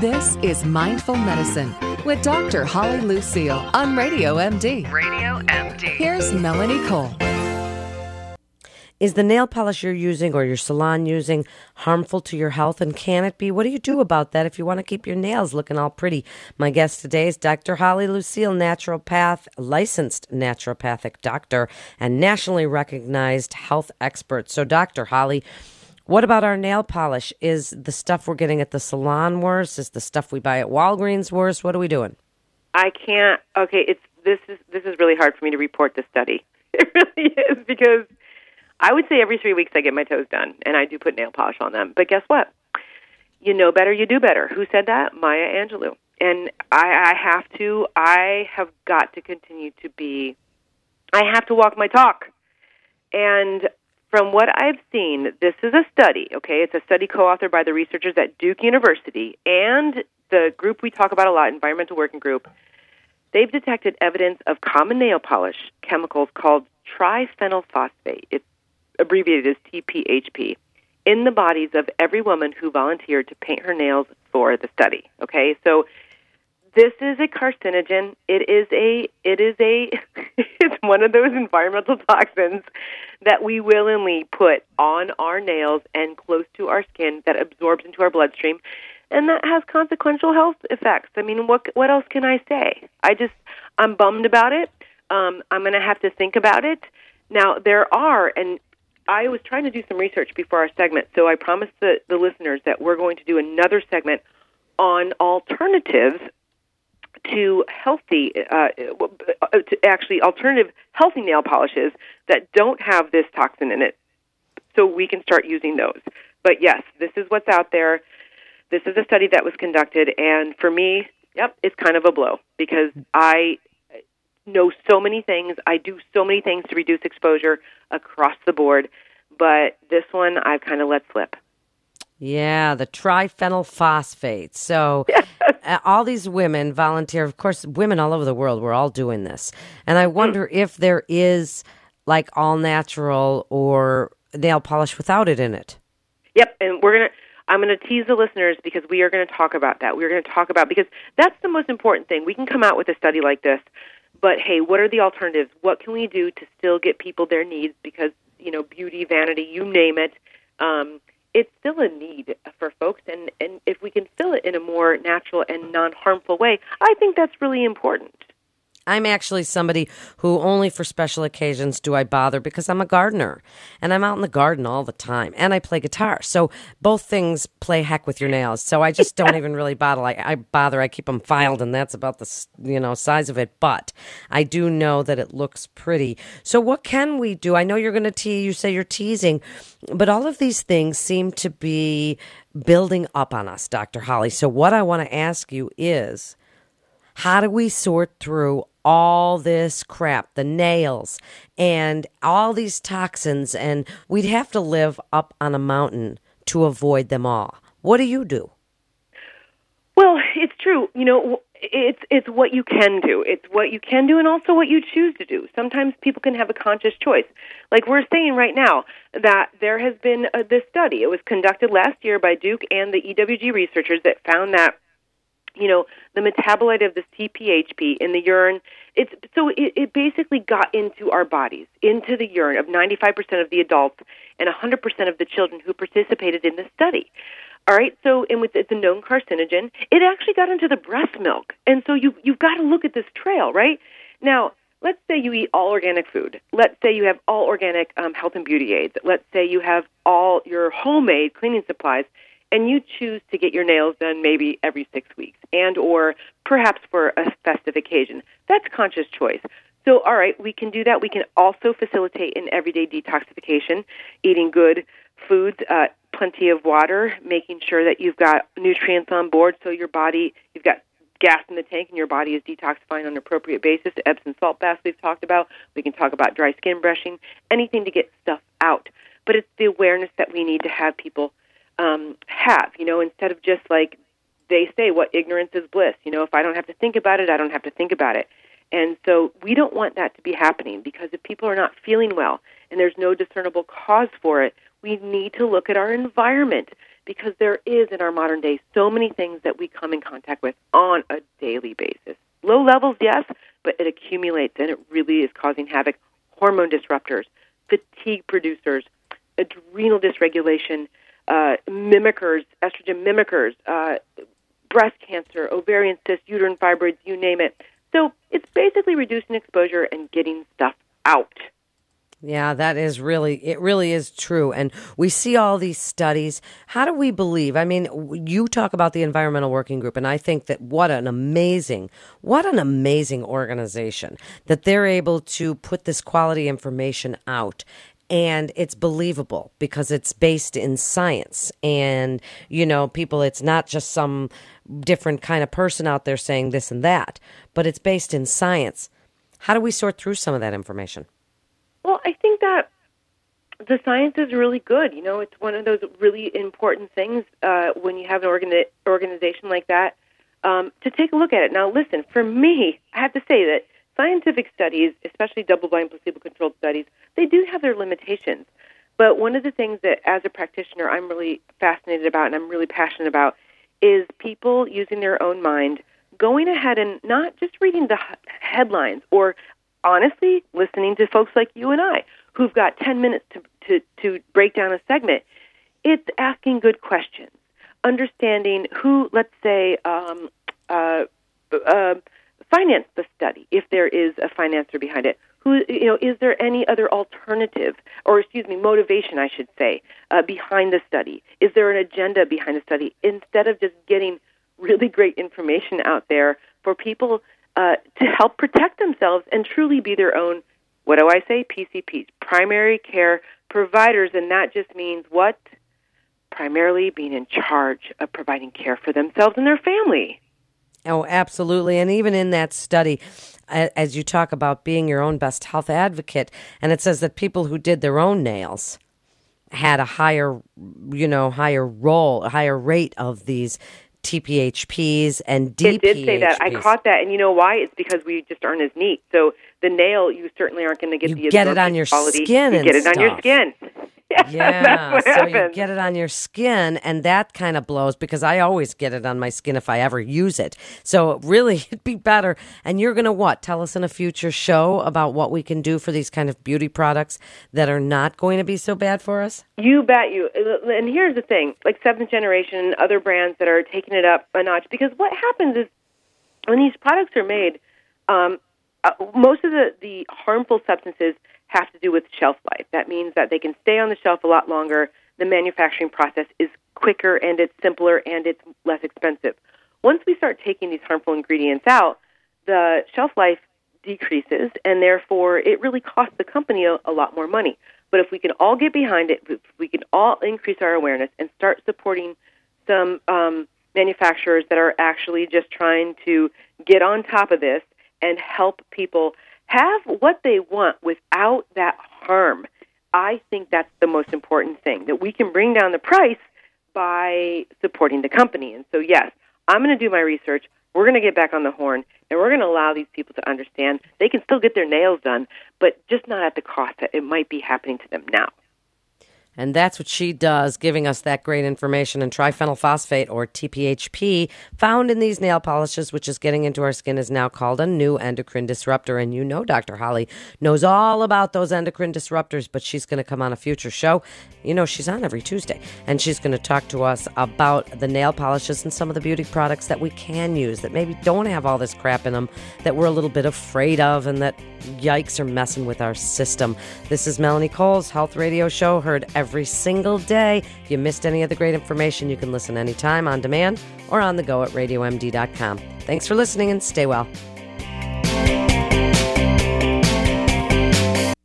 This is Mindful Medicine with Dr. Holly Lucille on Radio MD. Radio MD. Here's Melanie Cole. Is the nail polish you're using or your salon using harmful to your health? And can it be? What do you do about that if you want to keep your nails looking all pretty? My guest today is Dr. Holly Lucille, naturopath, licensed naturopathic doctor, and nationally recognized health expert. So, Dr. Holly, what about our nail polish? Is the stuff we're getting at the salon worse? Is the stuff we buy at Walgreens worse? What are we doing? I can't. Okay, it's this is this is really hard for me to report this study. It really is because I would say every three weeks I get my toes done, and I do put nail polish on them. But guess what? You know better, you do better. Who said that? Maya Angelou. And I, I have to. I have got to continue to be. I have to walk my talk. And from what I've seen, this is a study, okay? It's a study co authored by the researchers at Duke University and the group we talk about a lot, Environmental Working Group. They've detected evidence of common nail polish chemicals called triphenylphosphate. It's abbreviated as TPHP in the bodies of every woman who volunteered to paint her nails for the study. Okay, so this is a carcinogen. It is a it is a it's one of those environmental toxins that we willingly put on our nails and close to our skin that absorbs into our bloodstream and that has consequential health effects. I mean, what what else can I say? I just I'm bummed about it. Um, I'm going to have to think about it. Now there are, and I was trying to do some research before our segment, so I promised the, the listeners that we're going to do another segment on alternatives to healthy, uh, to actually alternative healthy nail polishes that don't have this toxin in it, so we can start using those. But yes, this is what's out there. This is a study that was conducted, and for me, yep, it's kind of a blow because I know so many things. I do so many things to reduce exposure across the board, but this one I've kind of let slip. Yeah, the triphenyl phosphate. So, uh, all these women volunteer. Of course, women all over the world. We're all doing this, and I wonder if there is like all natural or nail polish without it in it. Yep, and we're gonna. I'm going to tease the listeners because we are going to talk about that. We're going to talk about because that's the most important thing. We can come out with a study like this, but hey, what are the alternatives? What can we do to still get people their needs? Because you know, beauty, vanity, you name it. Um, it's still a need for folks, and, and if we can fill it in a more natural and non harmful way, I think that's really important. I'm actually somebody who only for special occasions do I bother because I'm a gardener and I'm out in the garden all the time and I play guitar. So both things play heck with your nails. So I just don't even really bother. I, I bother. I keep them filed and that's about the you know size of it. But I do know that it looks pretty. So what can we do? I know you're going to tease. You say you're teasing, but all of these things seem to be building up on us, Dr. Holly. So what I want to ask you is. How do we sort through all this crap, the nails and all these toxins, and we'd have to live up on a mountain to avoid them all. What do you do? Well, it's true. You know, it's it's what you can do. It's what you can do, and also what you choose to do. Sometimes people can have a conscious choice. Like we're saying right now that there has been a, this study. It was conducted last year by Duke and the EWG researchers that found that you know, the metabolite of this TPHP in the urine. It's so it, it basically got into our bodies, into the urine of 95% of the adults and 100% of the children who participated in the study. All right, so and with it's a known carcinogen, it actually got into the breast milk, and so you you've got to look at this trail, right? Now, let's say you eat all organic food. Let's say you have all organic um, health and beauty aids. Let's say you have all your homemade cleaning supplies and you choose to get your nails done maybe every six weeks and or perhaps for a festive occasion. That's conscious choice. So all right we can do that. We can also facilitate an everyday detoxification eating good foods uh, plenty of water making sure that you've got nutrients on board so your body you've got gas in the tank and your body is detoxifying on an appropriate basis. Epsom salt baths we've talked about. We can talk about dry skin brushing anything to get stuff out. But it's the awareness that we need to have people um, have. You know, instead of just like they say, what ignorance is bliss. You know, if I don't have to think about it, I don't have to think about it. And so we don't want that to be happening because if people are not feeling well and there's no discernible cause for it, we need to look at our environment because there is in our modern day so many things that we come in contact with on a daily basis. Low levels, yes, but it accumulates and it really is causing havoc. Hormone disruptors, fatigue producers, adrenal dysregulation, uh, mimickers, estrogen mimickers, uh, breast cancer, ovarian cysts, uterine fibroids, you name it. So it's basically reducing exposure and getting stuff out. Yeah, that is really, it really is true. And we see all these studies. How do we believe? I mean, you talk about the Environmental Working Group, and I think that what an amazing, what an amazing organization that they're able to put this quality information out and it's believable because it's based in science. And you know people it's not just some different kind of person out there saying this and that but it's based in science. How do we sort through some of that information? Well i think that the science is really good. You know it's one of those really important things uh, when you have an organi- organization like that. Um, to take a look at it. Now listen for me i have to say that scientific studies, especially double blind placebo controlled studies, they do have their limitations. But one of the things that, as a practitioner, I'm really fascinated about and I'm really passionate about is people using their own mind, going ahead and not just reading the headlines or honestly listening to folks like you and I who've got 10 minutes to, to, to break down a segment. It's asking good questions, understanding who, let's say, um, uh, uh, finance the study if there is a financer behind it. Who, you know, is there any other alternative, or excuse me, motivation, I should say, uh, behind the study? Is there an agenda behind the study? Instead of just getting really great information out there for people uh, to help protect themselves and truly be their own, what do I say, PCPs, primary care providers, and that just means what? Primarily being in charge of providing care for themselves and their family. Oh, absolutely. And even in that study, as you talk about being your own best health advocate, and it says that people who did their own nails had a higher, you know, higher role, a higher rate of these TPHPs and DPHPs. It did say that. I caught that, and you know why? It's because we just aren't as neat. So the nail, you certainly aren't going to get you the get it on your quality. skin. You get it stuff. on your skin. Yeah, so happens. you get it on your skin, and that kind of blows because I always get it on my skin if I ever use it. So really, it'd be better. And you're gonna what? Tell us in a future show about what we can do for these kind of beauty products that are not going to be so bad for us. You bet you. And here's the thing: like Seventh Generation, and other brands that are taking it up a notch. Because what happens is when these products are made, um, uh, most of the the harmful substances have to do with shelf life. That means that they can stay on the shelf a lot longer. The manufacturing process is quicker and it's simpler and it's less expensive. Once we start taking these harmful ingredients out, the shelf life decreases and therefore it really costs the company a, a lot more money. But if we can all get behind it, if we can all increase our awareness and start supporting some um, manufacturers that are actually just trying to get on top of this and help people have what they want without that harm. I think that's the most important thing that we can bring down the price by supporting the company. And so, yes, I'm going to do my research. We're going to get back on the horn, and we're going to allow these people to understand they can still get their nails done, but just not at the cost that it might be happening to them now. And that's what she does, giving us that great information. And triphenylphosphate, or TPHP, found in these nail polishes, which is getting into our skin, is now called a new endocrine disruptor. And you know, Dr. Holly knows all about those endocrine disruptors, but she's going to come on a future show. You know, she's on every Tuesday, and she's going to talk to us about the nail polishes and some of the beauty products that we can use that maybe don't have all this crap in them that we're a little bit afraid of and that, yikes, are messing with our system. This is Melanie Cole's Health Radio Show, heard every every single day. If you missed any of the great information, you can listen anytime on demand or on the go at radiomd.com. Thanks for listening and stay well.